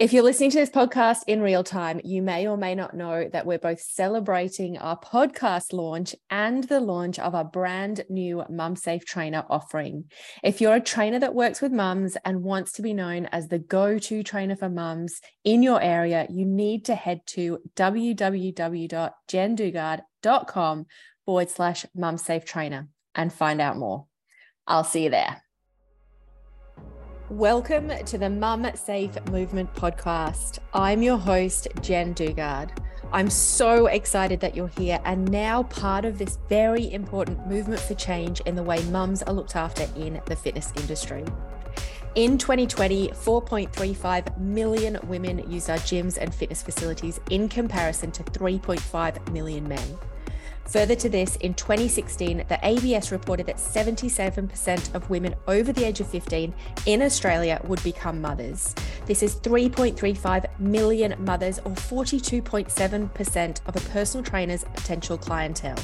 If you're listening to this podcast in real time, you may or may not know that we're both celebrating our podcast launch and the launch of our brand new Mum Safe Trainer offering. If you're a trainer that works with mums and wants to be known as the go to trainer for mums in your area, you need to head to www.jendugard.com forward slash mum safe trainer and find out more. I'll see you there. Welcome to the Mum Safe Movement podcast. I'm your host, Jen Dugard. I'm so excited that you're here and now part of this very important movement for change in the way mums are looked after in the fitness industry. In 2020, 4.35 million women used our gyms and fitness facilities in comparison to 3.5 million men. Further to this, in 2016, the ABS reported that 77% of women over the age of 15 in Australia would become mothers. This is 3.35 million mothers, or 42.7% of a personal trainer's potential clientele.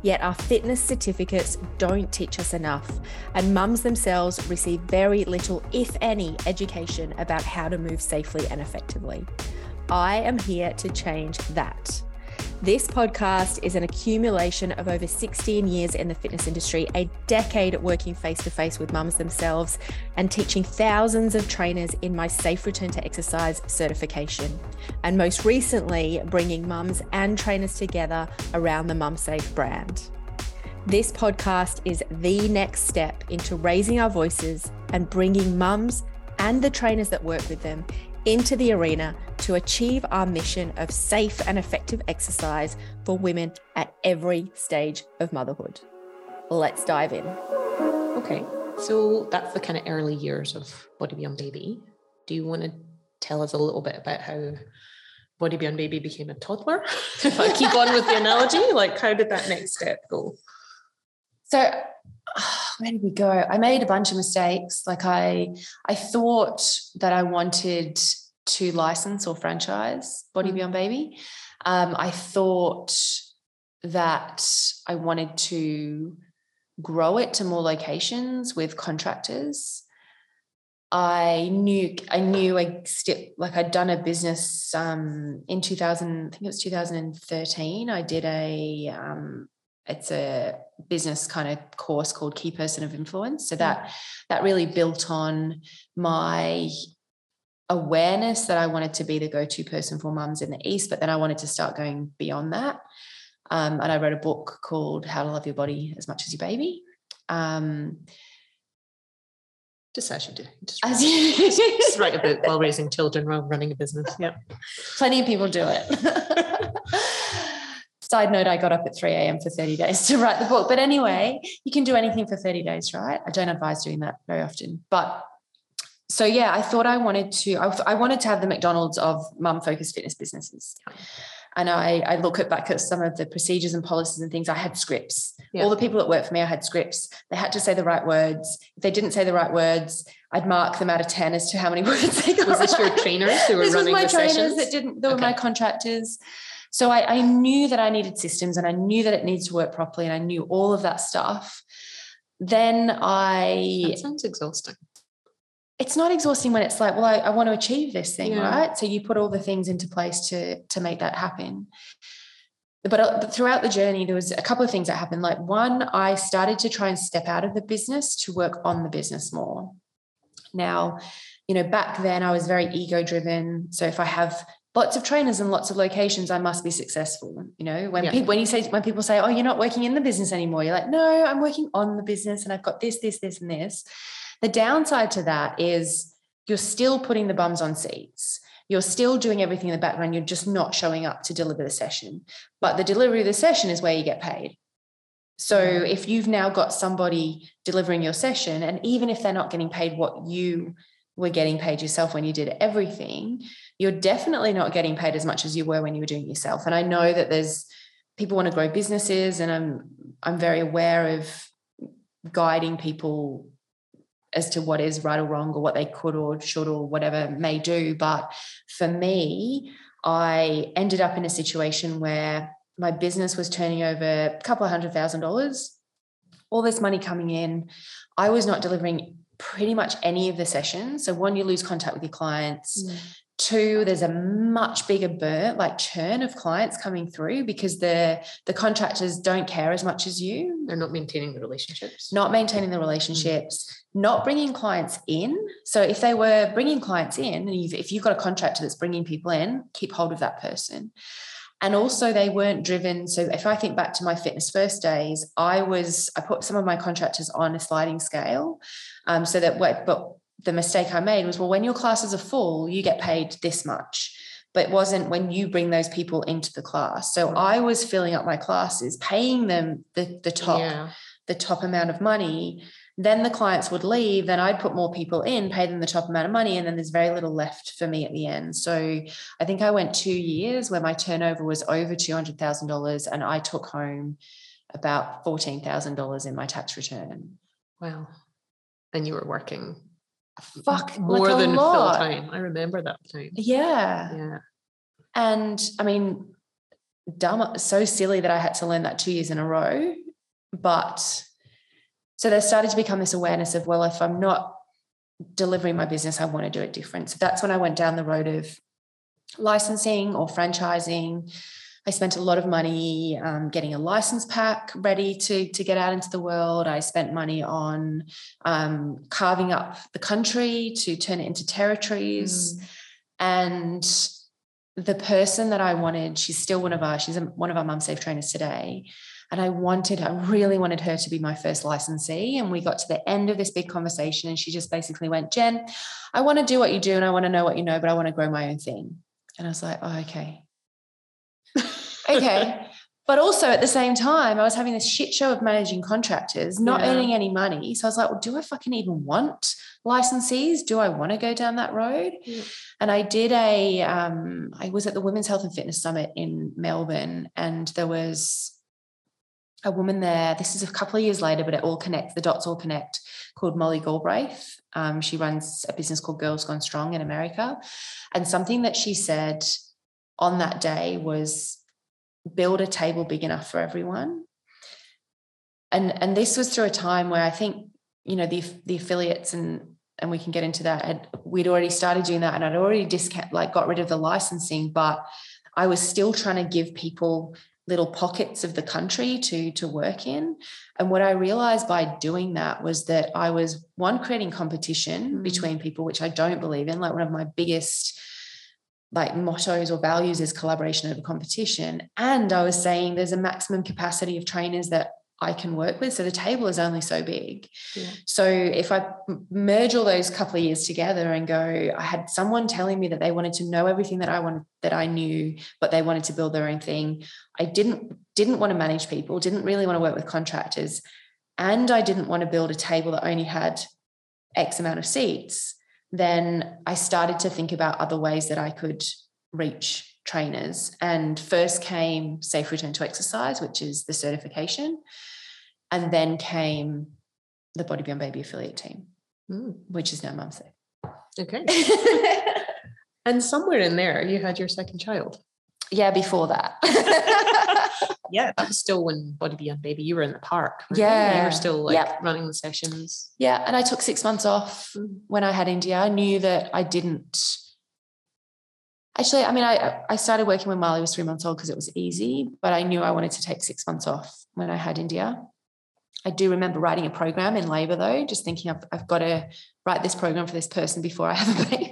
Yet our fitness certificates don't teach us enough, and mums themselves receive very little, if any, education about how to move safely and effectively. I am here to change that. This podcast is an accumulation of over 16 years in the fitness industry, a decade working face to face with mums themselves, and teaching thousands of trainers in my Safe Return to Exercise certification. And most recently, bringing mums and trainers together around the Mum Safe brand. This podcast is the next step into raising our voices and bringing mums and the trainers that work with them into the arena to achieve our mission of safe and effective exercise for women at every stage of motherhood. Let's dive in. Okay, so that's the kind of early years of Body Beyond Baby. Do you want to tell us a little bit about how Body Beyond Baby became a toddler? if I keep on with the analogy, like how did that next step go? So where did we go? I made a bunch of mistakes. Like I, I thought that I wanted to license or franchise Body mm. Beyond Baby. Um, I thought that I wanted to grow it to more locations with contractors. I knew I knew I step like I'd done a business um, in 2000 I think it was 2013 I did a um, it's a business kind of course called key person of influence so that that really built on my awareness that I wanted to be the go-to person for mums in the East, but then I wanted to start going beyond that. Um, and I wrote a book called How to Love Your Body as Much as Your Baby. Um, just as you do. Just, as you, just write a book while raising children while running a business. Yeah. Plenty of people do it. Side note, I got up at 3 a.m. for 30 days to write the book. But anyway, you can do anything for 30 days, right? I don't advise doing that very often. But so yeah, I thought I wanted to, I, I wanted to have the McDonald's of mum focused fitness businesses. And I, I look at back at some of the procedures and policies and things. I had scripts. Yeah. All the people that worked for me, I had scripts. They had to say the right words. If they didn't say the right words, I'd mark them out of 10 as to how many words they got. Was this your trainers who were this running was my the trainers sessions? that didn't, they were my contractors. So I, I knew that I needed systems and I knew that it needs to work properly and I knew all of that stuff. Then I. That sounds exhausting it's not exhausting when it's like, well, I, I want to achieve this thing, yeah. right? So you put all the things into place to to make that happen. But uh, throughout the journey, there was a couple of things that happened. Like one, I started to try and step out of the business to work on the business more. Now, you know, back then I was very ego driven. So if I have lots of trainers and lots of locations, I must be successful. You know, when yeah. people when you say when people say, "Oh, you're not working in the business anymore," you're like, "No, I'm working on the business, and I've got this, this, this, and this." The downside to that is you're still putting the bums on seats. You're still doing everything in the background. You're just not showing up to deliver the session. But the delivery of the session is where you get paid. So if you've now got somebody delivering your session, and even if they're not getting paid what you were getting paid yourself when you did everything, you're definitely not getting paid as much as you were when you were doing yourself. And I know that there's people want to grow businesses, and I'm I'm very aware of guiding people as to what is right or wrong or what they could or should or whatever may do. But for me, I ended up in a situation where my business was turning over a couple of hundred thousand dollars, all this money coming in. I was not delivering pretty much any of the sessions. So one, you lose contact with your clients. Mm. Two, there's a much bigger burn, like churn of clients coming through because the the contractors don't care as much as you. They're not maintaining the relationships. Not maintaining the relationships, not bringing clients in. So if they were bringing clients in, and you've, if you've got a contractor that's bringing people in, keep hold of that person. And also, they weren't driven. So if I think back to my fitness first days, I was I put some of my contractors on a sliding scale, um, so that what but the mistake I made was, well, when your classes are full, you get paid this much. But it wasn't when you bring those people into the class. So I was filling up my classes, paying them the, the top, Yeah. the top amount of money. Then the clients would leave, then I'd put more people in, pay them the top amount of money, and then there's very little left for me at the end. So I think I went two years where my turnover was over $200,000 and I took home about $14,000 in my tax return. Wow. And you were working Fuck, more like a than full time. I remember that time. Yeah. Yeah. And I mean, dumb, so silly that I had to learn that two years in a row. But so there started to become this awareness of, well, if I'm not delivering my business, I want to do it different. So that's when I went down the road of licensing or franchising. I spent a lot of money um, getting a license pack ready to, to get out into the world. I spent money on um, carving up the country to turn it into territories. And the person that I wanted, she's still one of our, she's a, one of our mum safe trainers today. And I wanted, I really wanted her to be my first licensee. And we got to the end of this big conversation, and she just basically went, Jen, I want to do what you do and I want to know what you know, but I want to grow my own thing. And I was like, oh, okay. Okay. But also at the same time, I was having this shit show of managing contractors, not Yeah. earning any money. So I was like, well, do I fucking even want licensees? Do I want to go down that road? Yeah. And I did a, um, I was at the Women's Health and Fitness Summit in Melbourne, and there was a woman there. This is a couple of years later, but it all connects, the dots all connect, called Molly Galbraith. Um, she runs a business called Girls Gone Strong in America. And something that she said on that day was build a table big enough for everyone. And, and this was through a time where I think, you know, the, the affiliates and and we can get into that. Had, we'd already started doing that and I'd already discount like got rid of the licensing, but I was still trying to give people little pockets of the country to to work in. And what I realized by doing that was that I was one creating competition Mm. between people, which I don't believe in. Like one of my biggest like mottos or values is collaboration over competition. And I was saying there's a maximum capacity of trainers that I can work with. So the table is only so big. Yeah. So if I merge all those couple of years together and go, I had someone telling me that they wanted to know everything that I wanted that I knew, but they wanted to build their own thing. I didn't didn't want to manage people, didn't really want to work with contractors, and I didn't want to build a table that only had X amount of seats. Then I started to think about other ways that I could reach trainers. And first came Safe Return to Exercise, which is the certification. And then came the Body Beyond Baby affiliate team, Mm, which is now Mum Safe. okay. And somewhere in there, you had your second child. Yeah, before that. Yeah, that was still when Body Beyond Baby. You were in the park. weren't you? you were still like Yep. running the sessions. yeah. And I took six months off when I had India. I knew that I didn't. Actually, I mean, I I started working when Marley was three months old because it was easy, but I knew I wanted to take six months off when I had India. I do remember writing a program in labor though, just thinking I've, I've got to write this program for this person before I have a baby.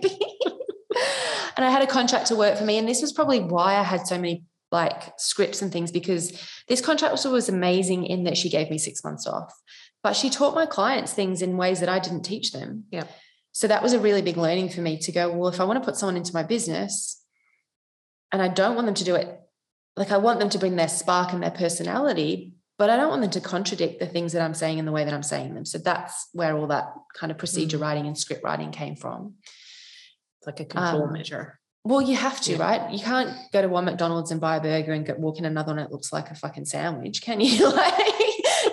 And I had a contract to work for me. And this was probably why I had so many like scripts and things because this contractor was amazing in that she gave me six months off, but she taught my clients things in ways that I didn't teach them. Yeah. So that was a really big learning for me to go, well, if I want to put someone into my business and I don't want them to do it, like I want them to bring their spark and their personality, but I don't want them to contradict the things that I'm saying in the way that I'm saying them. So that's where all that kind of procedure Mm. writing and script writing came from. It's like a control Um, measure. Well, you have to, Yeah. right? You can't go to one McDonald's and buy a burger and go, walk in another one it looks like a fucking sandwich, can you? like,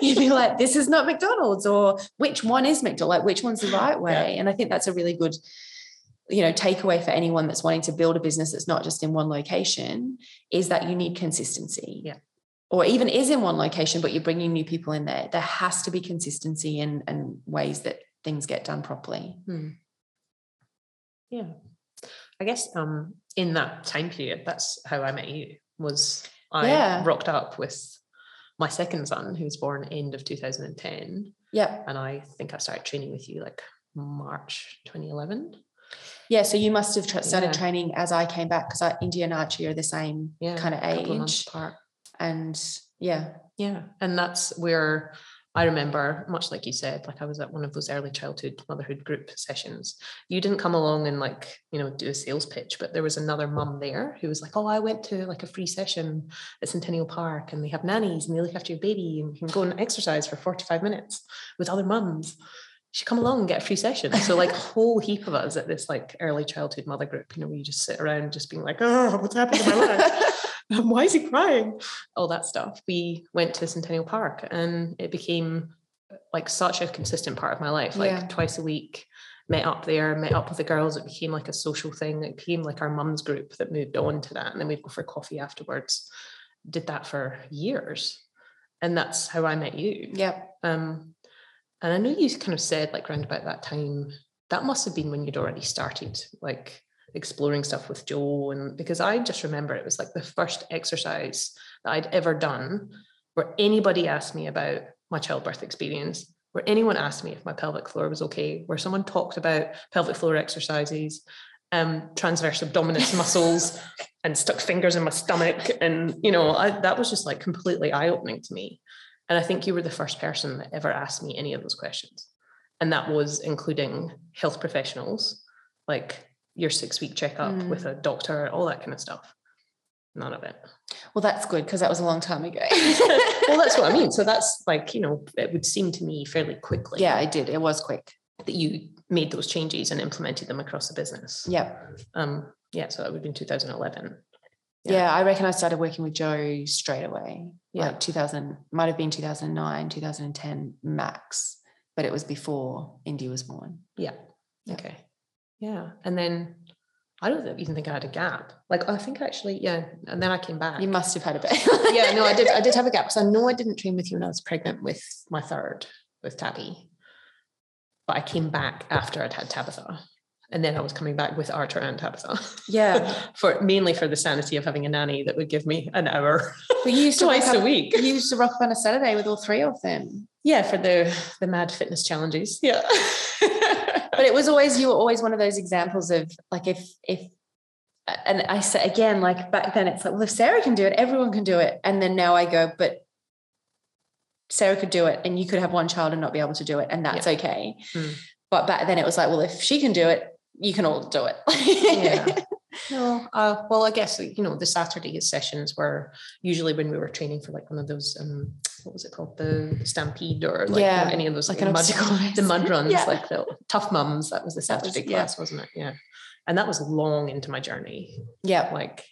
you'd be like, this is not McDonald's, or which one is McDonald's? Like, which one's the right way? And I think that's a really good, you know, takeaway for anyone that's wanting to build a business that's not just in one location is that you need consistency. Yeah. Or even is in one location, but you're bringing new people in there. There has to be consistency and and ways that things get done properly. Hmm. Yeah. I guess um in that time period, that's how I met you. Was I Yeah. rocked up with my second son, who was born end of 2010, Yeah. and I think I started training with you like March 2011. Yeah. So you must have tra- started Yeah. training as I came back because India and Archie are the same Yeah, kind of age. apart. And yeah. Yeah, and that's where I remember, much like you said, like I was at one of those early childhood motherhood group sessions. You didn't come along and like, you know, do a sales pitch, but there was another mum there who was like, Oh, I went to like a free session at Centennial Park and they have nannies and they look after your baby and you can go and exercise for 45 minutes with other mums. You should come along and get a free session. So like a whole heap of us at this like early childhood mother group, you know, where you just sit around just being like, oh, what's happened to my life? why is he crying? All that stuff. We went to Centennial Park and it became like such a consistent part of my life. Like Yeah. twice a week, met up there, met up with the girls. It became like a social thing. It became like our mums group that moved on to that. And then we'd go for coffee afterwards. Did that for years. And that's how I met you. Yep. Um, and I know you kind of said like around about that time, that must have been when you'd already started like exploring stuff with Joe. And because I just remember it was like the first exercise that I'd ever done where anybody asked me about my childbirth experience, where anyone asked me if my pelvic floor was okay, where someone talked about pelvic floor exercises, um, transverse abdominis muscles, and stuck fingers in my stomach. And, you know, I, that was just like completely eye opening to me. And I think you were the first person that ever asked me any of those questions. And that was including health professionals, like your six week checkup Mm. with a doctor, all that kind of stuff. None of it. Well, that's good because that was a long time ago. well, that's what I mean. So that's like, you know, it would seem to me fairly quickly yeah, I did. It was quick. that you made those changes and implemented them across the business. Yep. Um, yeah, so that would have been 2011. Yeah. Yeah. I reckon I started working with Joe straight away. Yeah. Like 2000, might have been 2009, 2010 max, but it was before Indy was born. Yeah. Yeah. Okay. Yeah. And then I don't even think I had a gap. Like I think actually, yeah. And then I came back. You must have had a bit. yeah, no, I did. I did have a gap. because I know I didn't train with you when I was pregnant with my third, with Tabby. But I came back after I'd had Tabitha. And then I was coming back with Archer and Tabitha. Yeah. for mainly for the sanity of having a nanny that would give me an hour But you used to twice rock a up, week. You used to rock up on a Saturday with all three of them. Yeah, for the the mad fitness challenges. Yeah. But it was always you were always one of those examples of like if if and I say again, like back then it's like, well, if Sarah can do it, everyone can do it. And then now I go, but Sarah could do it and you could have one child and not be able to do it, and that's okay. Mm. But back then it was like, well, if she can do it, you can all do it. Yeah. No, uh, well, I guess you know the Saturday sessions were usually when we were training for like one of those um, what was it called, the Stampede or like Yeah, any of those like like an mud, obstacle the mud runs, Yeah. like the tough mums. That was the That was- Saturday yeah. class, wasn't it? Yeah, and that was long into my journey. yeah. Like,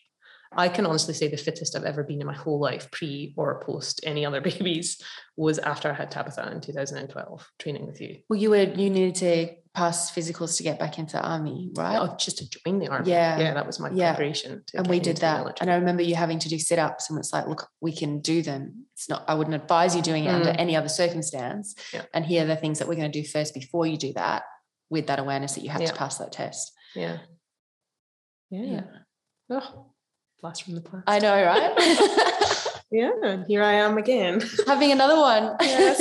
I can honestly say the fittest I've ever been in my whole life, pre or post any other babies, was after I had Tabitha in 2012, training with you. Well, you were you needed to pass physicals to get back into army, right? Oh, just to join the army. Yeah. yeah, that was my Yeah. preparation. And we did that. And I remember you having to do sit ups, and it's like, look, we can do them. It's not, I wouldn't advise you doing it under Mm. any other circumstance. Yeah. And here are the things that we're going to do first before you do that, with that awareness that you have Yeah. to pass that test. Yeah. Yeah. Yeah. Oh, blast from the past. I know, right? yeah, and here I am again. Having another one. Yes.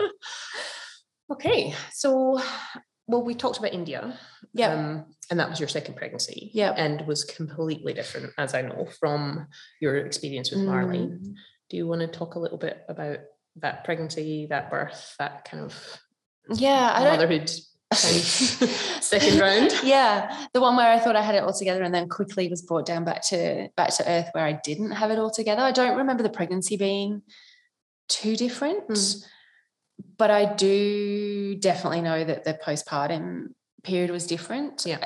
okay, so well, we talked about India. yeah. Um, and that was your second pregnancy. Yep. And was completely different, as I know, from your experience with Marley. Mm. Do you want to talk a little bit about that pregnancy, that birth, that kind of Yeah. I don't. motherhood second round? Yeah, the one where I thought I had it all together and then quickly was brought down back to back to earth where I didn't have it all together. I don't remember the pregnancy being too different, Mm. but I do definitely know that the postpartum period was different. Yeah.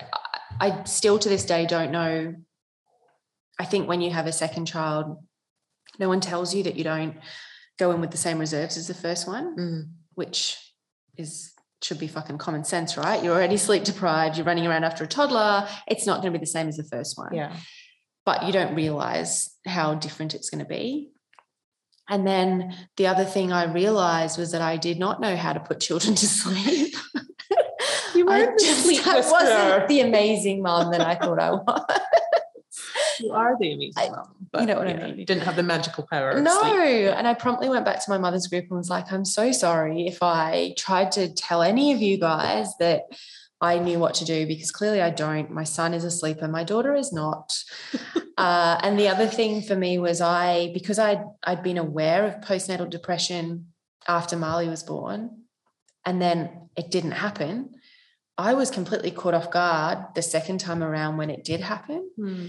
I, I still to this day don't know. I think when you have a second child, no one tells you that you don't go in with the same reserves as the first one Mm. which is should be fucking common sense, right? You're already sleep deprived, you're running around after a toddler. It's not going to be the same as the first one. Yeah. But you don't realize how different it's going to be. And then the other thing I realized was that I did not know how to put children to sleep. You weren't the just- sleep I wasn't the amazing mom that I thought I was. You are the amazing mom. you know what I mean. You didn't have the magical power. No. sleep. And I promptly went back to my mother's group and was like, I'm so sorry if I tried to tell any of you guys that I knew what to do because clearly I don't. My son is a sleeper, my daughter is not. uh, and the other thing for me was I, because I'd, I'd been aware of postnatal depression after Marley was born, and then it didn't happen. I was completely caught off guard the second time around when it did happen Hmm.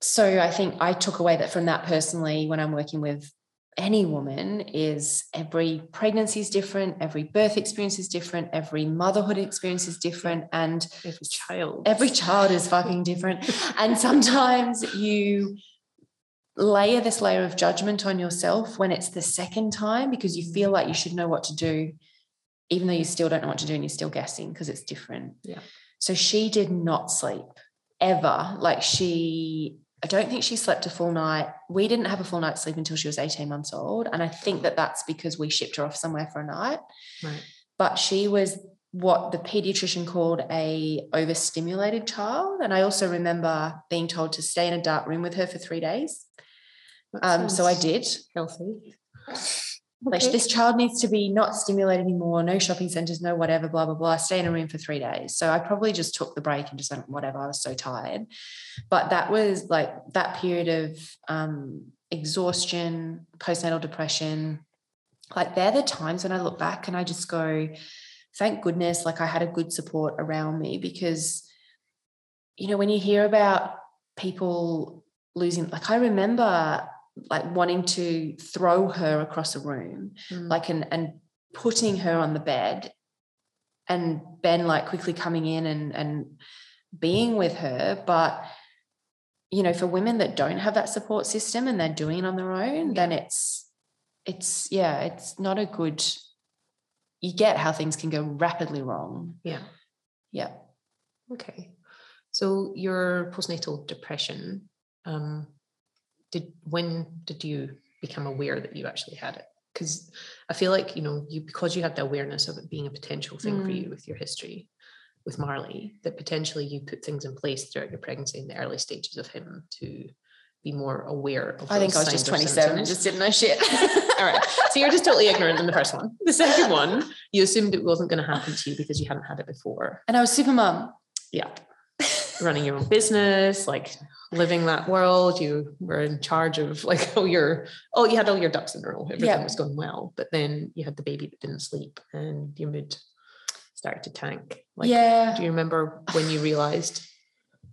So I think I took away that from that personally when I'm working with any woman is every pregnancy is different, every birth experience is different, every motherhood experience is different, and Every child. every child is fucking different. And sometimes you layer this layer of judgment on yourself when it's the second time because you feel like you should know what to do, even though you still don't know what to do and you're still guessing because it's different. Yeah. So she did not sleep ever. Like she, I don't think she slept a full night. We didn't have a full night's sleep until she was 18 months old. And I think that that's because we shipped her off somewhere for a night Right. but she was what the pediatrician called a overstimulated child and i also remember being told to stay in a dark room with her for three days um, so i did Healthy. Like this child needs to be not stimulated anymore no shopping centers no whatever blah blah blah stay in a room for three days. So i probably just took the break and just went whatever i was so tired. But that was like that period of um, exhaustion postnatal depression like they're the times when i look back and i just go thank goodness like i had a good support around me. Because you know when you hear about people losing like i remember like wanting to throw her across a room Hmm. like and and putting her on the bed and ben like quickly coming in and and being with her but you know for women that don't have that support system and they're doing it on their own then it's it's yeah it's not a good you get how things can go rapidly wrong Yeah. yeah Okay. So your postnatal depression, um, did when did you become aware that you actually had it? Because I feel like you know you because you had the awareness of it being a potential thing for Mm. you with your history with Marley, that potentially you put things in place throughout your pregnancy in the early stages of him to be more aware of. i think i was just 27 and just didn't know shit All right. So you're just totally ignorant in the first one. The second one, you assumed it wasn't going to happen to you because you hadn't had it before. and i was super mum Yeah. Running your own business, like living that world. You were in charge of like oh your oh you had all your ducks in a row. Everything Yeah. was going well. But then you had the baby that didn't sleep and your mood started to tank. Like yeah do you remember when you realized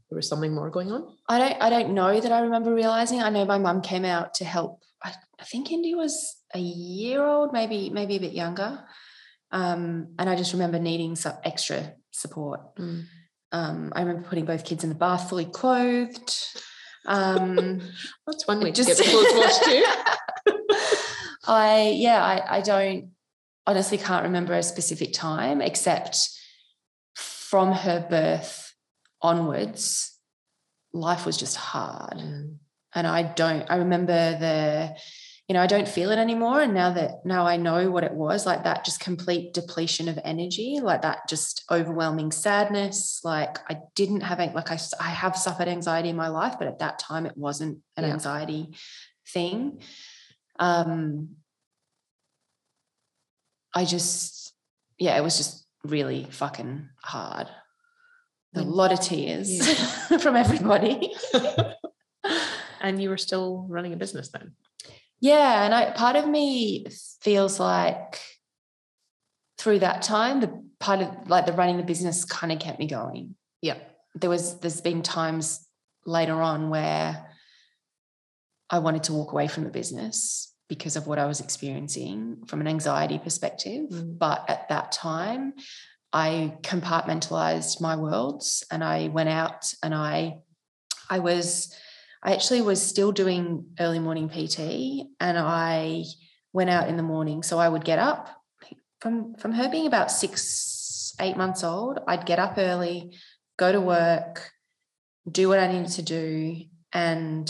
there was something more going on? I don't I don't know that I remember realizing. I know my mum came out to help. I, I think Indy was a year old, maybe maybe a bit younger. Um, and I just remember needing some extra support. Um, I remember putting both kids in the bath fully clothed. Um, That's one way just- to get clothes washed too. I yeah, I, I don't honestly can't remember a specific time except from her birth onwards, life was just hard. Mm. and I don't I remember the you know I don't feel it anymore and now that now I know what it was like that just complete depletion of energy like that just overwhelming sadness like I didn't have like I have suffered anxiety in my life but at that time it wasn't an Yeah. anxiety thing um I just yeah it was just really fucking hard a lot of tears Yeah. from everybody and you were still running a business then. Yeah, and I part of me feels like through that time, the part of like the running the business kind of kept me going. Yeah. There was there's been times later on where I wanted to walk away from the business because of what I was experiencing from an anxiety perspective. Mm. But at that time, I compartmentalized my worlds and I went out and I I was I actually was still doing early morning PT and I went out in the morning. So I would get up from from her being about six, eight months old, I'd get up early, go to work, do what I needed to do. And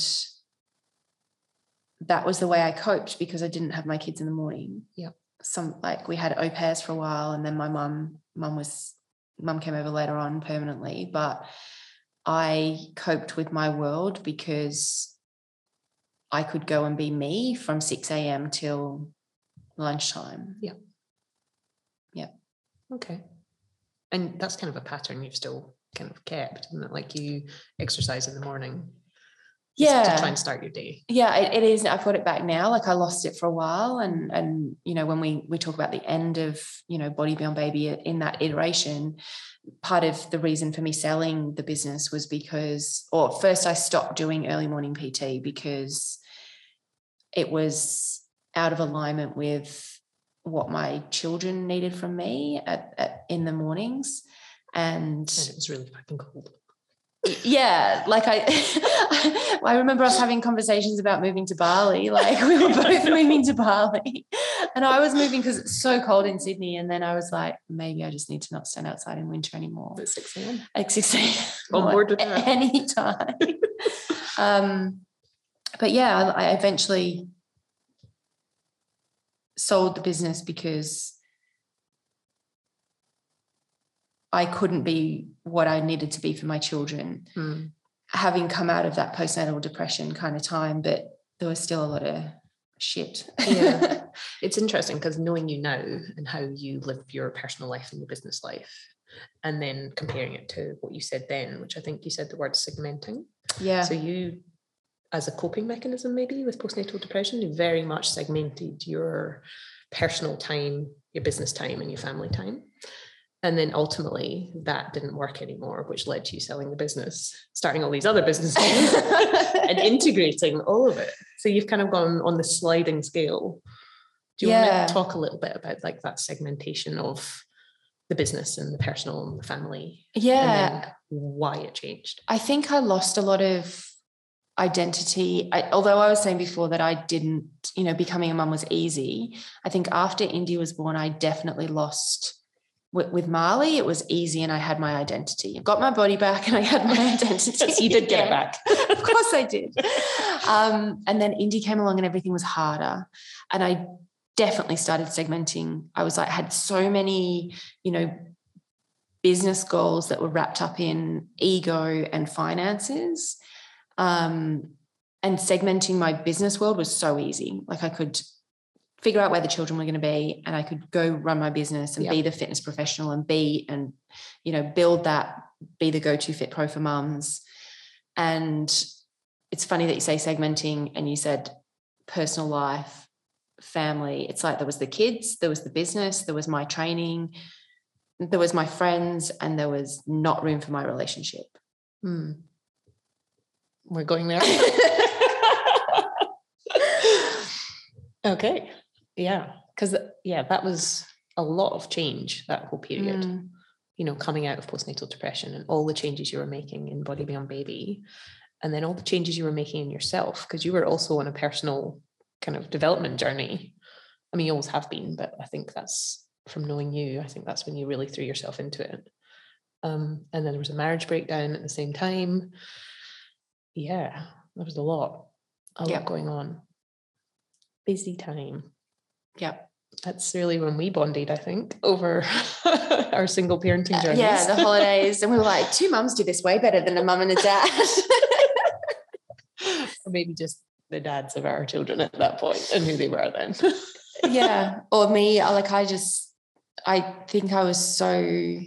that was the way I coped because I didn't have my kids in the morning. Yeah. some like we had au pairs for a while and then my mum mum was mum came over later on permanently but i coped with my world because i could go and be me from 6 a.m till lunchtime Yeah. Yeah. Okay. And that's kind of a pattern you've still kind of kept, isn't it? Like you exercise in the morning. Just To yeah. try and start your day. yeah it, it is. I've got it back now. Like i lost it for a while and and you know when we we talk about the end of you know body beyond baby in that iteration part of the reason for me selling the business was because or first i stopped doing early morning pt because it was out of alignment with what my children needed from me at, at in the mornings. And And it was really fucking cold. Yeah like i i remember us having conversations about moving to bali. Like we were both moving to bali. And i was moving because it's so cold in sydney and then i was like maybe i just need to not stand outside in winter anymore. At 6 a.m. at 6 a.m. On or board with any time um but yeah I, I eventually sold the business because I couldn't be what I needed to be for my children Hmm. having come out of that postnatal depression kind of time, but there was still a lot of shit. Yeah. It's interesting because knowing you now and how you live your personal life and your business life, and then comparing it to what you said then, which I think you said the word segmenting. yeah. So you, as a coping mechanism, maybe with postnatal depression, you very much segmented your personal time, your business time, and your family time. And then ultimately that didn't work anymore, which led to you selling the business, starting all these other businesses and integrating all of it. So you've kind of gone on the sliding scale. Do you Yeah. want to talk a little bit about like that segmentation of the business and the personal and the family? yeah. And then why it changed. I think I lost a lot of identity. I, although I was saying before that I didn't, you know, becoming a mum was easy. I think after Indy was born, I definitely lost. With, with Marley, it was easy, and I had my identity. I got my body back, and I had my identity. You did get it back. of course, I did. Um, and then Indy came along, and everything was harder. And I definitely started segmenting. I was like, had so many, you know, business goals that were wrapped up in ego and finances. Um, and segmenting my business world was so easy. Like I could figure out where the children were going to be and I could go run my business and Yep. be the fitness professional and be and you know build that be the go-to fit pro for mums. And it's funny that you say segmenting and you said personal life, family. It's like there was the kids, there was the business, there was my training, there was my friends, and there was not room for my relationship. Hmm. We're going there. okay. Yeah. Because, yeah, that was a lot of change that whole period, Mm. you know, coming out of postnatal depression and all the changes you were making in Body Beyond Baby. And then all the changes you were making in yourself, because you were also on a personal kind of development journey. I mean, you always have been, but I think that's from knowing you, I think that's when you really threw yourself into it. Um, and then there was a marriage breakdown at the same time. Yeah, there was a lot, a Yeah. lot going on. Busy time. Yeah. That's really when we bonded, I think, over our single parenting journeys. yeah, the holidays. And we were like, two mums do this way better than a mum and a dad. or maybe just the dads of our children at that point and who they were then. yeah. Or me, like I just, I think I was so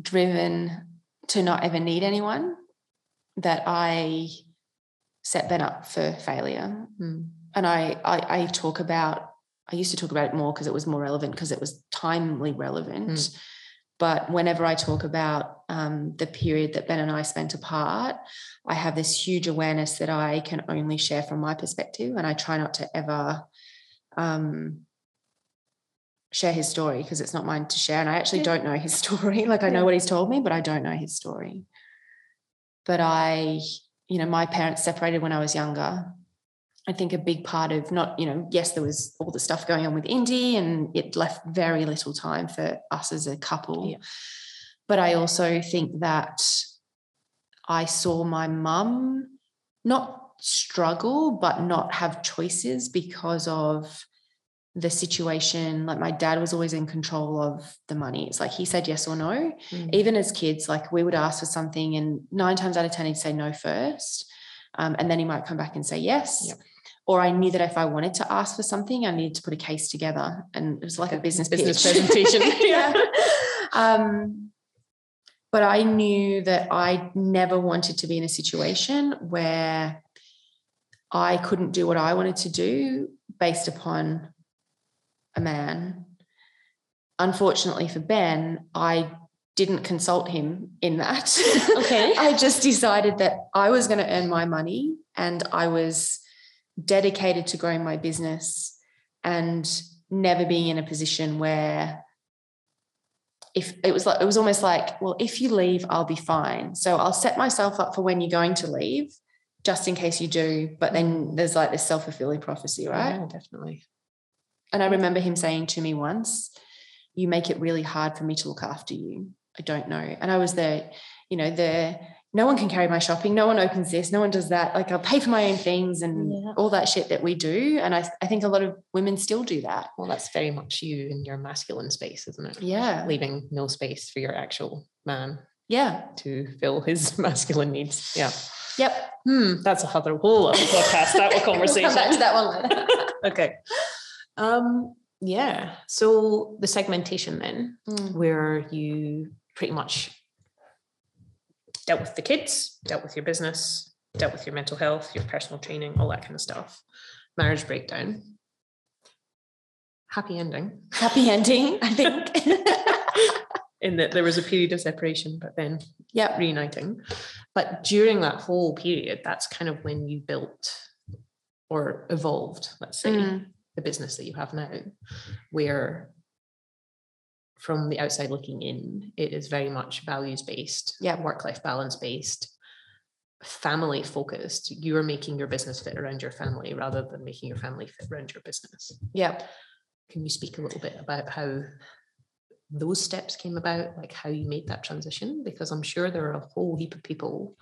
driven to not ever need anyone that I set Ben up for failure. Hmm. And I, I, I talk about, I used to talk about it more because it was more relevant because it was timely relevant. Mm. But whenever I talk about um, the period that Ben and I spent apart, I have this huge awareness that I can only share from my perspective. And I try not to ever um, share his story because it's not mine to share. And I actually Yeah. don't know his story. Like I know Yeah. what he's told me, but I don't know his story. But I, you know, my parents separated when I was younger. I think a big part of not, you know, yes, there was all the stuff going on with Indy and it left very little time for us as a couple. Yeah. But I also think that I saw my mum not struggle, but not have choices because of the situation like my dad was always in control of the money it's like he said yes or no Mm. even as kids like we would ask for something and nine times out of ten he'd say no first um, and then he might come back and say yes Yep. Or i knew that if i wanted to ask for something i needed to put a case together and it was like a business business pitch. presentation. yeah um, but i knew that i never wanted to be in a situation where i couldn't do what i wanted to do based upon a man unfortunately for ben i didn't consult him in that Okay. i just decided that i was going to earn my money and i was dedicated to growing my business and never being in a position where if it was like it was almost like well if you leave i'll be fine. So i'll set myself up for when you're going to leave just in case you do but then there's like this self-fulfilling prophecy right? Yeah, definitely. and i remember him saying to me once you make it really hard for me to look after you. I don't know. And i was there you know the no one can carry my shopping no one opens this no one does that like i'll pay for my own things and Yeah. all that shit that we do and I, I think a lot of women still do that Well, that's very much you in your masculine space, isn't it? yeah Leaving no space for your actual man yeah to fill his masculine needs. Yeah. yep Hmm. That's a other whole other podcast. That will conversation. We'll come back to that one later. okay. Um, yeah. So the segmentation then, Mm. where you pretty much dealt with the kids, dealt with your business, dealt with your mental health, your personal training, all that kind of stuff. Marriage breakdown. Happy ending. happy ending i think In that there was a period of separation, but then yep reuniting. But during that whole period, that's kind of when you built or evolved, let's say, Mm. the business that you have now, where from the outside looking in, it is very much values based, Yeah. work life balance based, family focused. You're making your business fit around your family rather than making your family fit around your business. Yeah. Can you speak a little bit about how those steps came about, like how you made that transition? Because I'm sure there are a whole heap of people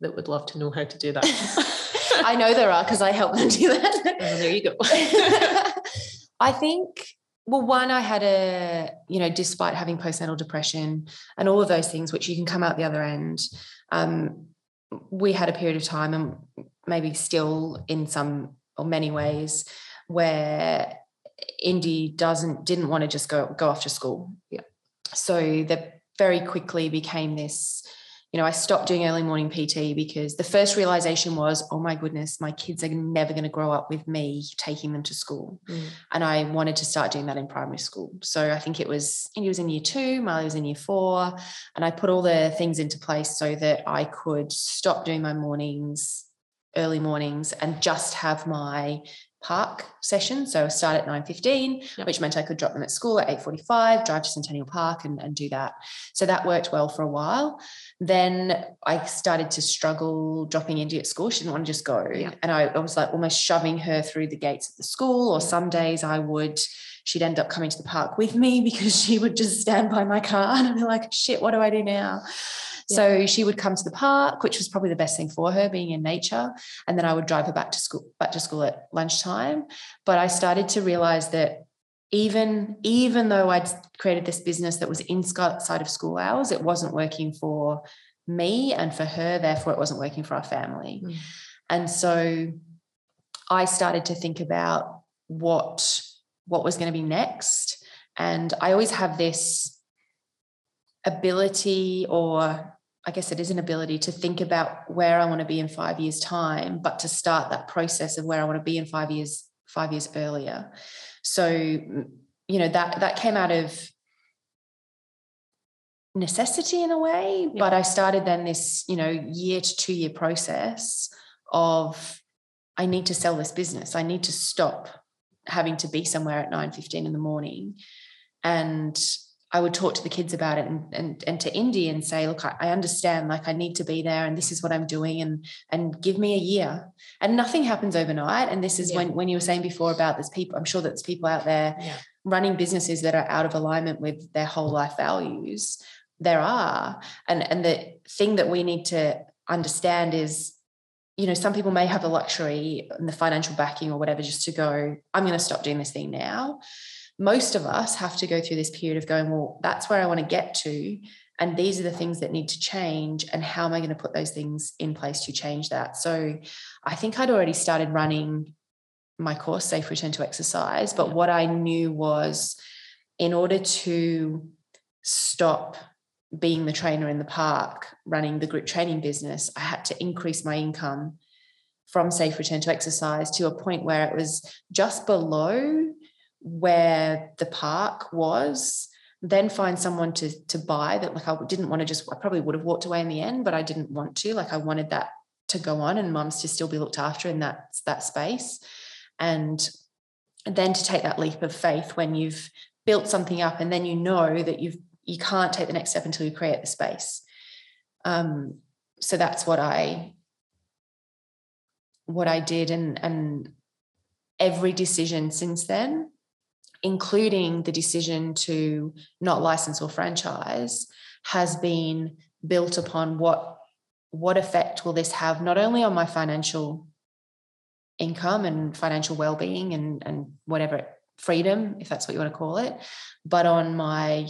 that would love to know how to do that. i know there are because i help them do that Oh, there you go. I think, well, one, I had a, you know, despite having postnatal depression and all of those things, which you can come out the other end, um, we had a period of time and maybe still in some or many ways where Indy doesn't didn't want to just go go off to school. Yeah. So that very quickly became this you know, I stopped doing early morning PT because the first realization was, oh my goodness, my kids are never going to grow up with me taking them to school. Mm. And I wanted to start doing that in primary school. So I think it was, Indy was in year two, Marley was in year four. And I put all the things into place so that I could stop doing my mornings, early mornings, and just have my park session. So I start at 9.15, Yep. which meant I could drop them at school at 8.45, drive to Centennial Park and, and do that. So that worked well for a while. Then I started to struggle dropping Indy at school. She didn't want to just go. Yeah. And I, I was like almost shoving her through the gates of the school, or some days I would, she'd end up coming to the park with me because she would just stand by my car and I'd be like, shit, what do I do now? So she would come to the park, which was probably the best thing for her, being in nature. And then I would drive her back to school, back to school at lunchtime. But I started to realize that even even though I'd created this business that was inside of school hours, it wasn't working for me and for her. Therefore, it wasn't working for our family. Mm. And so I started to think about what what was going to be next. And I always have this ability, or I guess it is an ability to think about where I want to be in five years' time, but to start that process of where I want to be in five years, five years earlier. So, you know, that that came out of necessity in a way, Yeah. but I started then this, you know, year to two year process of I need to sell this business. I need to stop having to be somewhere at 9 15 in the morning. And I would talk to the kids about it and and, and to Indy and say, look, I, I understand, like I need to be there and this is what I'm doing and and give me a year. And nothing happens overnight. And this is Yeah. when when you were saying before about there's people, I'm sure that there's people out there Yeah. running businesses that are out of alignment with their whole life values. There are. And and the thing that we need to understand is you know, some people may have the luxury and the financial backing or whatever just to go, I'm going to stop doing this thing now. Most of us have to go through this period of going, well, that's where I want to get to. And these are the things that need to change. And how am I going to put those things in place to change that? So I think I'd already started running my course, Safe Return to Exercise. But what I knew was in order to stop being the trainer in the park, running the group training business, I had to increase my income from safe return to exercise to a point where it was just below where the park was then find someone to to buy that like I didn't want to just I probably would have walked away in the end but I didn't want to like I wanted that to go on and mums to still be looked after in that that space and then to take that leap of faith when you've built something up and then you know that you've you can't take the next step until you create the space. Um, so that's what I what I did and and every decision since then, including the decision to not license or franchise, has been built upon what what effect will this have not only on my financial income and financial well-being and and whatever freedom if that's what you want to call it but on my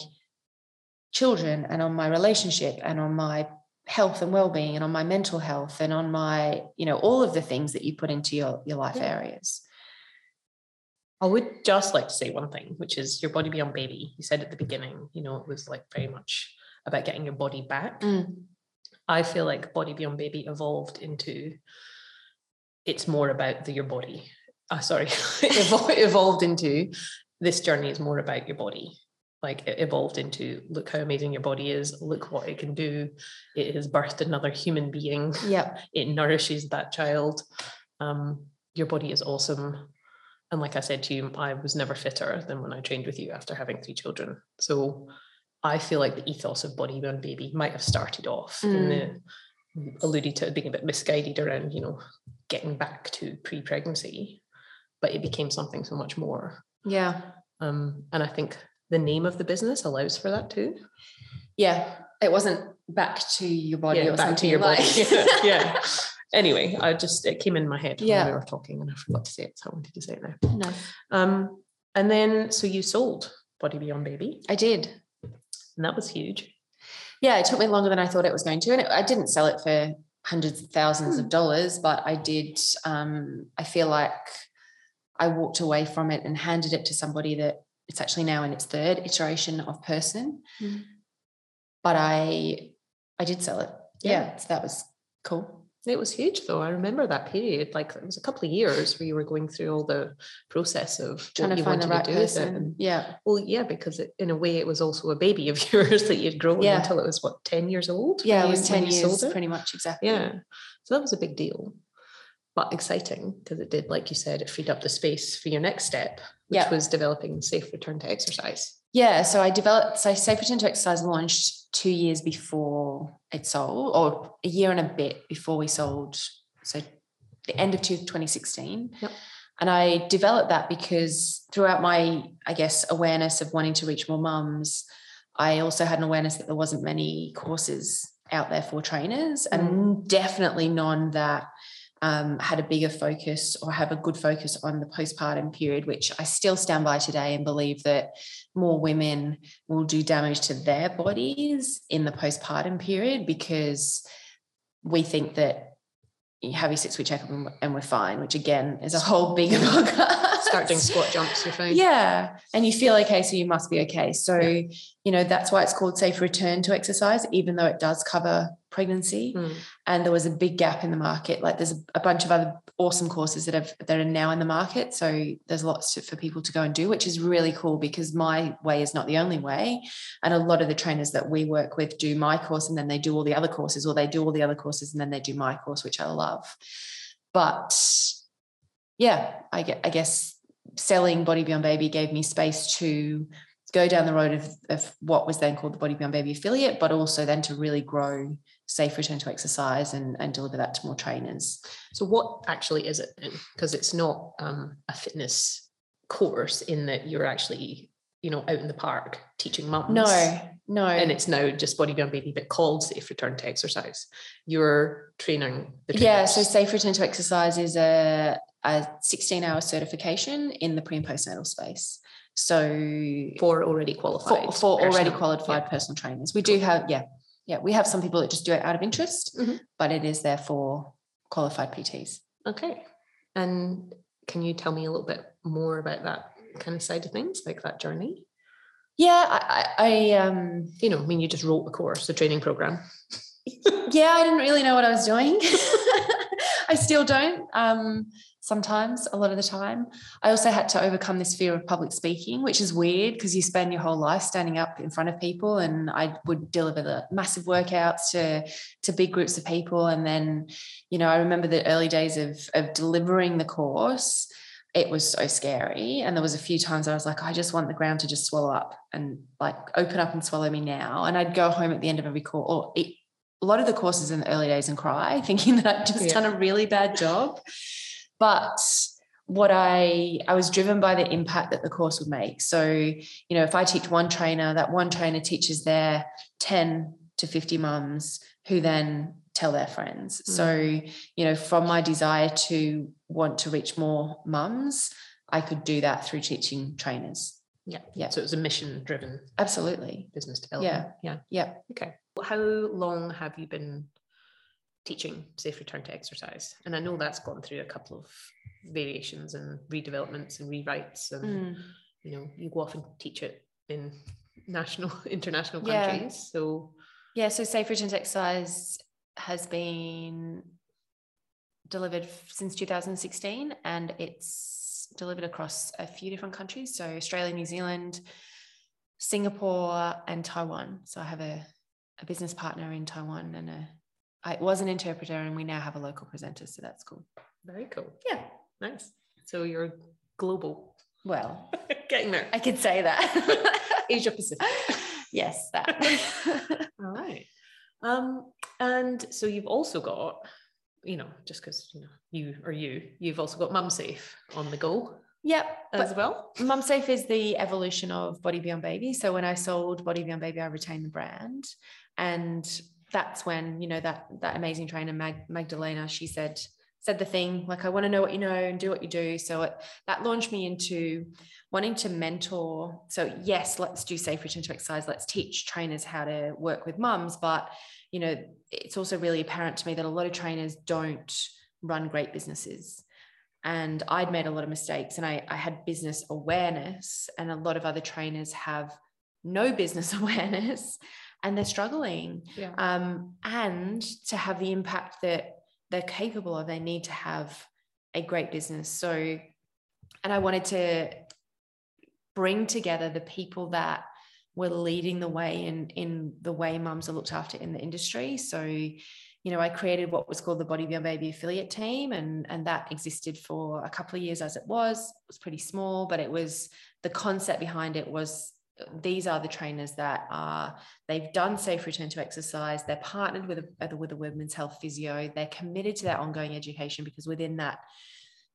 children and on my relationship and on my health and well-being and on my mental health and on my you know all of the things that you put into your your life yeah. areas i would just like to say one thing which is your body beyond baby. You said at the beginning you know it was like very much about getting your body back. Mm. i feel like body beyond baby evolved into it's more about the, your body. Uh, sorry. Evolved into this journey is more about your body. Like it evolved into look how amazing your body is look what it can do. It has birthed another human being. Yeah it nourishes that child. Um, your body is awesome and like i said to you i was never fitter than when i trained with you after having three children so i feel like the ethos of body beyond baby might have started off mm. in the alluded to being a bit misguided around you know getting back to pre-pregnancy but it became something so much more yeah um, and i think the name of the business allows for that too. Yeah, it wasn't back to your body yeah, or back to your like. body. yeah, yeah. Anyway, I just it came in my head yeah. when we were talking, and I forgot to say it, so I wanted to say it now. No. Um, and then so you sold Body Beyond Baby. I did, and that was huge. Yeah, it took me longer than I thought it was going to, and it, I didn't sell it for hundreds of thousands hmm. of dollars, but I did. Um, I feel like I walked away from it and handed it to somebody that it's actually now in its third iteration of person. Mm. But I I did sell it. Yeah. yeah. So that was cool. It was huge though. I remember that period. Like it was a couple of years where you were going through all the process of trying to find the right person. And, yeah. Well, yeah, because it, in a way it was also a baby of yours that you'd grown yeah. until it was what, 10 years old? Yeah, it was 10 years, pretty much exactly. Yeah. So that was a big deal but exciting because it did, like you said, it freed up the space for your next step, which yeah. was developing safe return to exercise. Yeah, so I developed so Safe Return to Exercise launched two years before it sold, or a year and a bit before we sold. So the end of 2016. Yep. And I developed that because throughout my, I guess, awareness of wanting to reach more mums, I also had an awareness that there wasn't many courses out there for trainers, mm. and definitely none that um, had a bigger focus or have a good focus on the postpartum period, which I still stand by today and believe that more women will do damage to their bodies in the postpartum period because we think that you have your six week checkup and we're fine, which again is a whole bigger podcast. Start doing squat jumps, you're fine. Yeah. And you feel okay, so you must be okay. So, yeah. You know, that's why it's called safe return to exercise, even though it does cover pregnancy. Mm. And there was a big gap in the market. Like there's a bunch of other awesome courses that have that are now in the market. So there's lots to, for people to go and do, which is really cool because my way is not the only way. And a lot of the trainers that we work with do my course and then they do all the other courses, or they do all the other courses and then they do my course, which I love. But yeah, I, I guess selling Body Beyond Baby gave me space to go down the road of, of what was then called the Body Beyond Baby affiliate, but also then to really grow safe return to exercise and, and deliver that to more trainers. So what actually is it? Because it's not um, a fitness course in that you're actually you know, out in the park teaching mums. No, no. And it's now just body beyond baby, but called safe return to exercise. You're training the trainers. yeah, so safe return to exercise is a, a 16 hour certification in the pre and postnatal space. So for already qualified. for, for already qualified personal trainers. We do have, yeah, yeah, we have some people that just do it out of interest, Mhm. but it is there for qualified PTs. Okay. And can you tell me a little bit more about that kind of side of things, like that journey? Yeah, I, I, I um, You know, I mean, you just wrote a course, the training program. yeah, I didn't really know what I was doing. I still don't. Um, sometimes, a lot of the time. I also had to overcome this fear of public speaking, which is weird because you spend your whole life standing up in front of people. And I would deliver the massive workouts to to big groups of people. And then, you know, I remember the early days of of delivering the course. It was so scary. And there was a few times I was like, I just want the ground to just swallow up and like open up and swallow me now. And I'd go home at the end of every course or it, a lot of the courses in the early days and cry, thinking that I'd just Yeah. done a really bad job. But what I I was driven by the impact that the course would make. So, you know, if I teach one trainer, that one trainer teaches their 10 to 50 mums who then tell their friends. Hmm. So, you know, from my desire to want to reach more mums, I could do that through teaching trainers. Yeah. Yeah. So it was a mission driven Absolutely. business development. Yeah. Yeah. Yeah. Okay. How long have you been teaching safe return to exercise? And I know that's gone through a couple of variations and redevelopments and rewrites. And, Mm. you know, you go off and teach it in national, international Yeah. countries. So, Yeah, so Safe Return to Exercise has been delivered since 2016 and it's delivered across a few different countries. So Australia, New Zealand, Singapore, and Taiwan. So I have a, a business partner in Taiwan and a I was an interpreter and we now have a local presenter. So that's cool. very cool. Yeah. Nice. So you're global. Well, Getting there. I could say that. Asia Pacific. yes, that. All right. Um, and so you've also got, you know, just because you know you or you, you've also got Mum Safe on the go yep. as well. Mum Safe is the evolution of Body Beyond Baby. So when I sold Body Beyond Baby, I retained the brand, and that's when you know that that amazing trainer Mag, Magdalena she said said the thing like I want to know what you know and do what you do. So it, that launched me into wanting to mentor. So yes, let's do safe return to exercise. Let's teach trainers how to work with mums, but you know it's also really apparent to me that a lot of trainers don't run great businesses and I'd made a lot of mistakes and I, I had business awareness and a lot of other trainers have no business awareness and they're struggling Yeah. um, and to have the impact that they're capable of they need to have a great business so and I wanted to bring together the people that were leading the way in in the way mums are looked after in the industry so you know, I created what was called the Body Beyond Baby affiliate team, and and that existed for a couple of years as it was. It was pretty small, but it was the concept behind it was these are the trainers that are they've done safe return to exercise. They're partnered with a with a women's health physio. They're committed to their ongoing education because within that,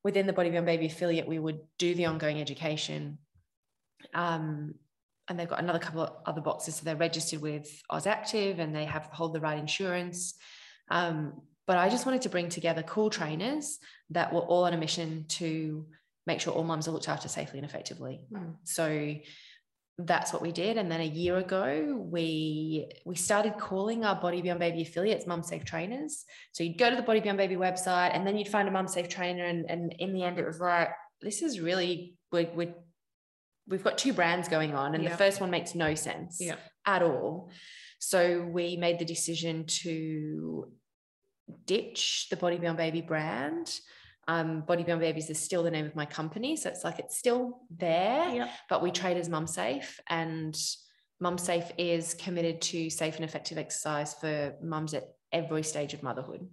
within the Body Beyond Baby affiliate, we would do the ongoing education. Um, and they've got another couple of other boxes. So they're registered with AusActive and they have hold the right insurance. Um, but I just wanted to bring together cool trainers that were all on a mission to make sure all mums are looked after safely and effectively. Mm. So that's what we did. And then a year ago, we we started calling our Body Beyond Baby affiliates Mum Safe Trainers. So you'd go to the Body Beyond Baby website, and then you'd find a Mum Safe trainer. And, and in the end, it was like, this is really we we we've got two brands going on, and Yeah. the first one makes no sense Yeah. at all. So we made the decision to ditch the Body Beyond Baby brand. Um, Body Beyond Babies is still the name of my company, so it's like it's still there, Yeah. but we trade as Mum Safe, and Mum Safe is committed to safe and effective exercise for mums at every stage of motherhood.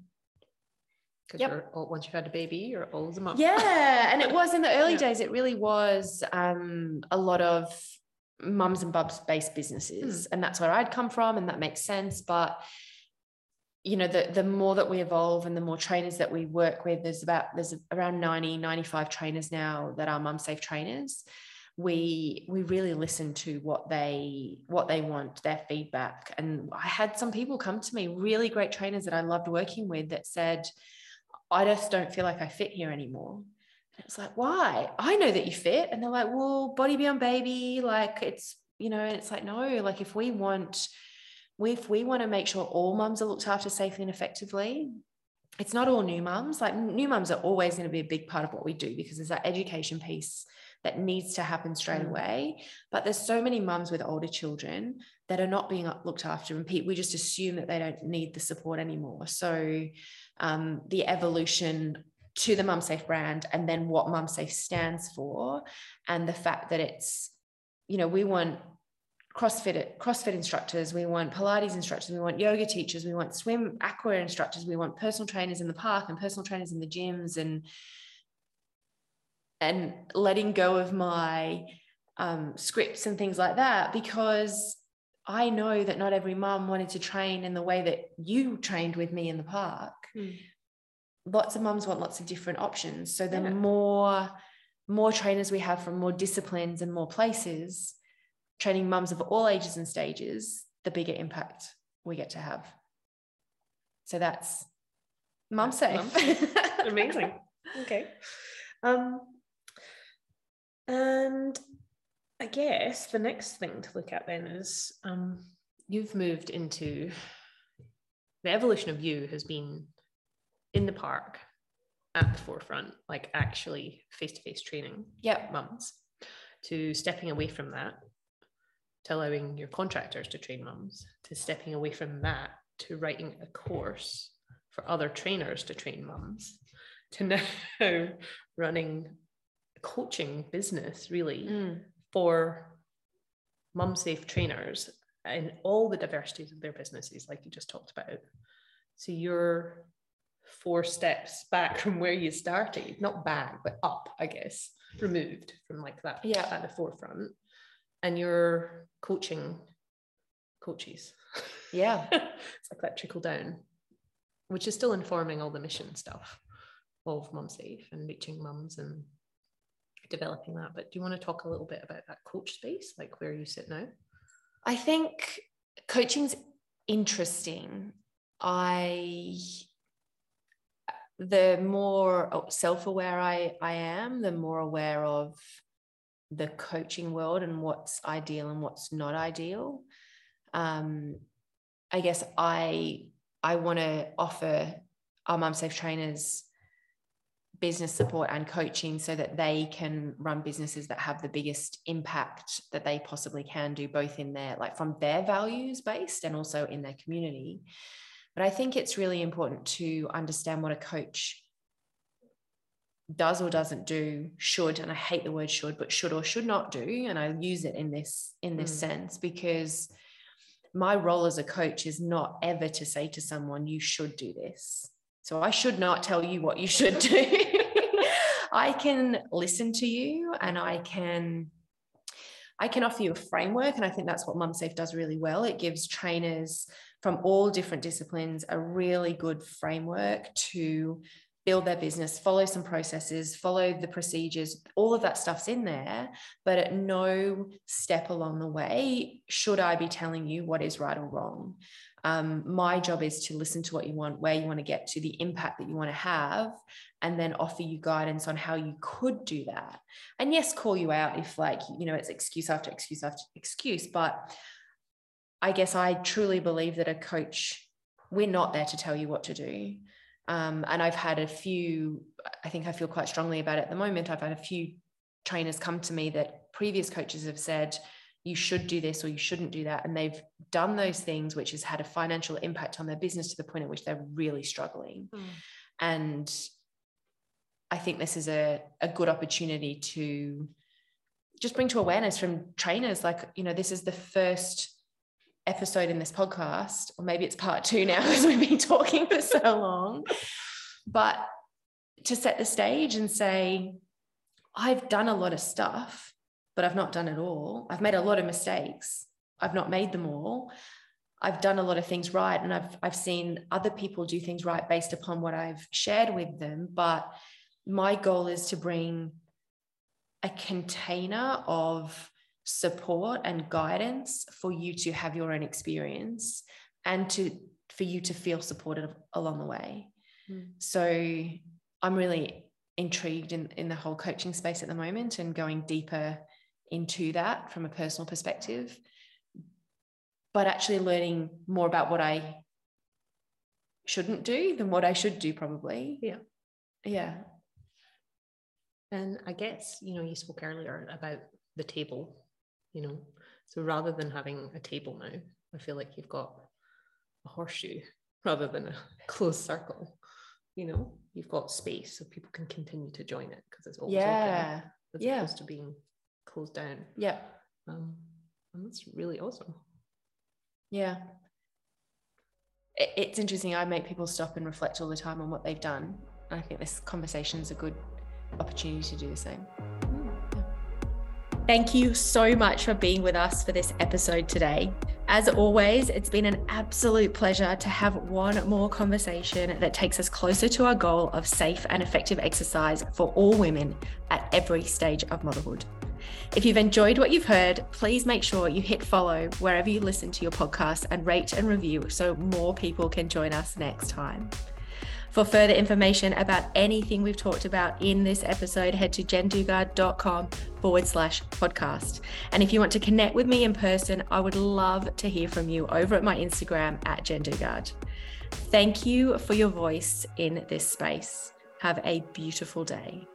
Because Yep. once you've had a baby, you're always a mum. Yeah, and it was in the early Yeah. days. It really was um, a lot of mums and bubs based businesses, and that's where I'd come from, and that makes sense. But you know, the the more that we evolve and the more trainers that we work with, there's about there's around 90, 95 trainers now that are mum safe trainers. we we really listen to what they what they want their feedback. And i had some people come to me really great trainers that i loved working with that said i just don't feel like i fit here anymore. And it's like why? I know that you fit. And they're like well body beyond baby like it's you know and it's like no like if we want if we want to make sure all mums are looked after safely and effectively it's not all new mums like new mums are always going to be a big part of what we do because there's that education piece that needs to happen straight mm. away. But there's so many mums with older children that are not being looked after, and we just assume that they don't need the support anymore. So um, the evolution to the Mum Safe brand, and then what Mum Safe stands for, and the fact that it's, you know, we want CrossFit CrossFit instructors, we want Pilates instructors, we want yoga teachers, we want swim aqua instructors, we want personal trainers in the park and personal trainers in the gyms and and letting go of my um, scripts and things like that because I know that not every mum wanted to train in the way that you trained with me in the park. Mm. Lots of mums want lots of different options. So the yeah. more more trainers we have from more disciplines and more places, training mums of all ages and stages, the bigger impact we get to have. So that's mum safe. Amazing. Okay. Um, and I guess the next thing to look at then is um, you've moved into the evolution of you has been in the park at the forefront, like actually face to face training yep. mums, to stepping away from that, to allowing your contractors to train mums, to stepping away from that, to writing a course for other trainers to train mums, to now running coaching business really mm. for mum safe trainers and all the diversities of their businesses, like you just talked about. So you're four steps back from where you started, not back, but up, I guess, removed from like that yeah. at the forefront. And you're coaching coaches. Yeah. it's like that trickle down, which is still informing all the mission stuff of Mum Safe and reaching mums and developing that. But do you want to talk a little bit about that coach space, like where you sit now? I think coaching's interesting. I the more self-aware I, I am, the more aware of the coaching world and what's ideal and what's not ideal. Um, I guess I I want to offer our mum safe trainers business support and coaching so that they can run businesses that have the biggest impact that they possibly can do both in their like from their values based and also in their community but i think it's really important to understand what a coach does or doesn't do should and i hate the word should but should or should not do and i use it in this in this mm. sense because my role as a coach is not ever to say to someone you should do this so I should not tell you what you should do. I can listen to you and I can I can offer you a framework and I think that's what MumSafe does really well. It gives trainers from all different disciplines a really good framework to build their business, follow some processes, follow the procedures, all of that stuff's in there. But at no step along the way should I be telling you what is right or wrong. Um, my job is to listen to what you want, where you want to get to, the impact that you want to have, and then offer you guidance on how you could do that. And yes, call you out if, like, you know, it's excuse after excuse after excuse. But I guess I truly believe that a coach, we're not there to tell you what to do. Um, and I've had a few, I think I feel quite strongly about it at the moment. I've had a few trainers come to me that previous coaches have said, you should do this or you shouldn't do that. And they've done those things, which has had a financial impact on their business to the point at which they're really struggling. Mm. And I think this is a, a good opportunity to just bring to awareness from trainers like, you know, this is the first episode in this podcast, or maybe it's part two now because we've been talking for so long. But to set the stage and say, I've done a lot of stuff but I've not done it all. I've made a lot of mistakes. I've not made them all. I've done a lot of things right and I've I've seen other people do things right based upon what I've shared with them, but my goal is to bring a container of support and guidance for you to have your own experience and to for you to feel supported along the way. Mm. So I'm really intrigued in, in the whole coaching space at the moment and going deeper into that from a personal perspective, but actually learning more about what I shouldn't do than what I should do, probably. Yeah. Yeah. And I guess, you know, you spoke earlier about the table, you know, so rather than having a table now, I feel like you've got a horseshoe rather than a closed circle. You know, you've got space so people can continue to join it because it's always yeah. open as yeah. opposed to being closed down. Yeah. Um, and that's really awesome. Yeah. It's interesting. I make people stop and reflect all the time on what they've done. And I think this conversation is a good opportunity to do the same. Thank you so much for being with us for this episode today. As always, it's been an absolute pleasure to have one more conversation that takes us closer to our goal of safe and effective exercise for all women at every stage of motherhood. If you've enjoyed what you've heard, please make sure you hit follow wherever you listen to your podcast and rate and review so more people can join us next time. For further information about anything we've talked about in this episode, head to jendugard.com forward slash podcast. And if you want to connect with me in person, I would love to hear from you over at my Instagram at jendugard. Thank you for your voice in this space. Have a beautiful day.